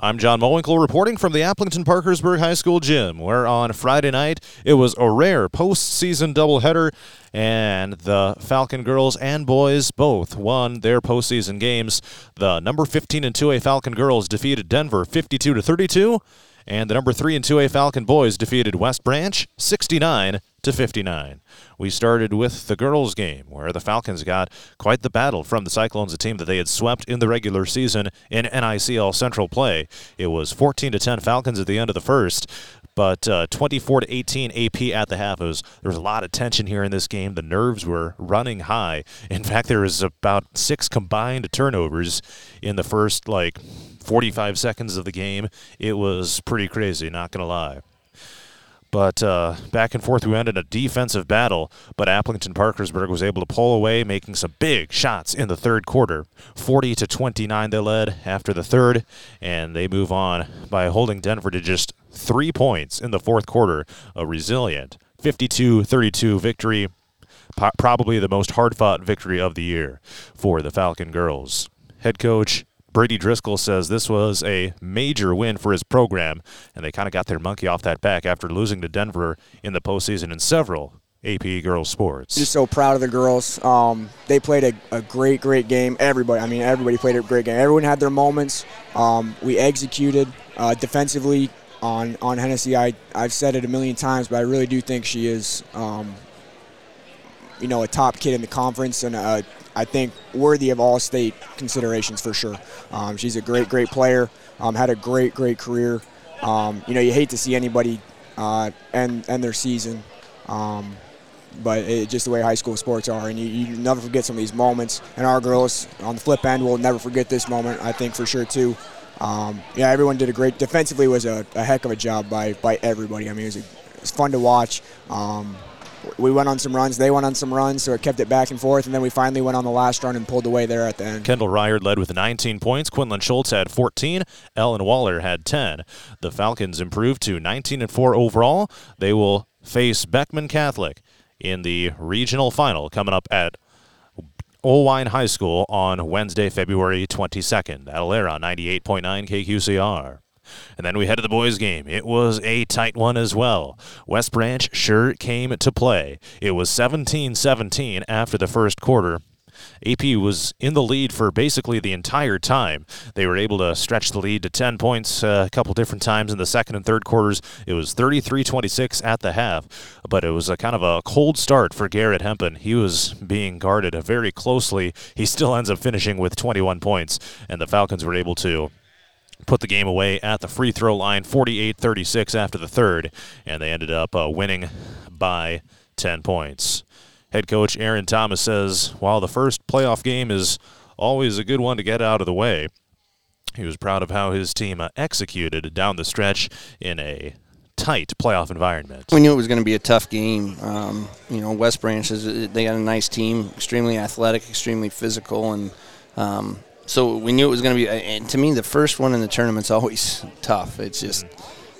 I'm John Mowinkle reporting from the Aplington Parkersburg High School gym, where on Friday night it was a rare postseason doubleheader, and the Falcon girls and boys both won their postseason games. The number 15 and 2A Falcon girls defeated Denver 52 to 32, and the number 3 and 2A Falcon boys defeated West Branch 69 to 59. We started with the girls' game, where the Falcons got quite the battle from the Cyclones, a team that they had swept in the regular season in NICL Central play. It was 14 to 10 Falcons at the end of the first. But uh, 24 to 18 AP at the half. Was, there was a lot of tension here in this game. The nerves were running high. In fact, there was about six combined turnovers in the first like 45 seconds of the game. It was pretty crazy, not gonna lie. But uh, back and forth, we ended a defensive battle. But Aplington Parkersburg was able to pull away, making some big shots in the third quarter. 40 to 29, they led after the third, and they move on by holding Denver to just three points in the fourth quarter. A resilient 52 32 victory. probably the most hard fought victory of the year for the Falcon girls. Head coach Brady Driscoll says this was a major win for his program, and they kind of got their monkey off that back after losing to Denver in the postseason in several AP girls sports. Just so proud of the girls. Um, they played a, a, great, great game. Everybody, I mean, everybody played a great game. Everyone had their moments. Um, we executed uh, defensively on on Hennessy. I I've said it a million times, but I really do think she is, um, you know, a top kid in the conference and a I think worthy of all state considerations for sure. Um, she's a great, great player. Um, had a great, great career. Um, you know, you hate to see anybody uh, end end their season, um, but it, just the way high school sports are, and you, you never forget some of these moments. And our girls on the flip end will never forget this moment. I think for sure too. Um, yeah, everyone did a great. Defensively was a, a, heck of a job by by everybody. I mean, it was, a, it was fun to watch. We went on some runs, they went on some runs, so it kept it back and forth, and then we finally went on the last run and pulled away there at the end. Kendall Ryard led with 19 points. Quinlan Schultz had 14. Ellen Waller had 10. The Falcons improved to 19 and 4 overall. They will face Beckman Catholic in the regional final coming up at Oelwein High School on Wednesday, February 22nd. That'll air on 98.9 KQCR. And then we head to the boys' game. It was a tight one as well. West Branch sure came to play. It was 17 17 after the first quarter. AP was in the lead for basically the entire time. They were able to stretch the lead to 10 points uh, a couple different times in the second and third quarters. It was 33 26 at the half, but it was a kind of a cold start for Garrett Hempen. He was being guarded very closely. He still ends up finishing with 21 points, and the Falcons were able to put the game away at the free throw line 48 36 after the third, and they ended up uh, winning by 10 points. Head coach Aaron Thomas says while the first playoff game is always a good one to get out of the way, he was proud of how his team uh, executed down the stretch in a tight playoff environment. We knew it was going to be a tough game. Um, you know, West Branch is they got a nice team, extremely athletic, extremely physical, and um, so we knew it was going to be. And to me, the first one in the tournament's always tough. It's just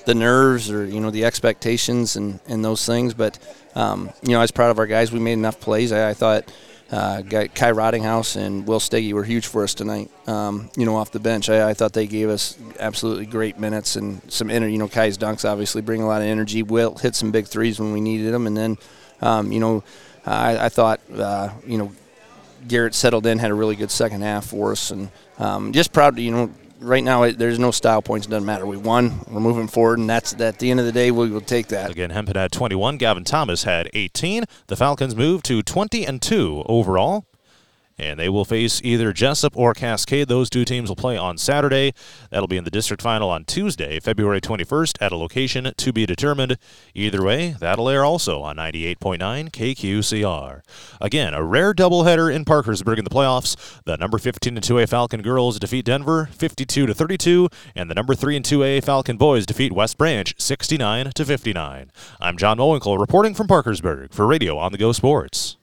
the nerves, or you know, the expectations and and those things. But um, you know, I was proud of our guys. We made enough plays. I, I thought. Uh, Kai Rottinghaus and Will Steggy were huge for us tonight. Um, you know, off the bench, I, I, thought they gave us absolutely great minutes and some energy. You know, Kai's dunks obviously bring a lot of energy. Will hit some big threes when we needed them, and then, um, you know, I, I thought, uh, you know, Garrett settled in, had a really good second half for us, and um, just proud. To, you know, right now there's no style points. It doesn't matter. We won. We're moving forward, and that's at the end of the day we will take that. Again, Hempen had 21. Gavin Thomas had 18. The Falcons moved to 20 and two overall and they will face either Jesup or Cascade. Those two teams will play on Saturday. That'll be in the district final on Tuesday, February 21st, at a location to be determined. Either way, that'll air also on 98.9 KQCR. Again, a rare doubleheader in Parkersburg in the playoffs. The number 15 and 2A Falcon girls defeat Denver 52 to 32, and the number 3 and 2A Falcon boys defeat West Branch 69 to 59. I'm John Mowinkle reporting from Parkersburg for Radio on the Go Sports.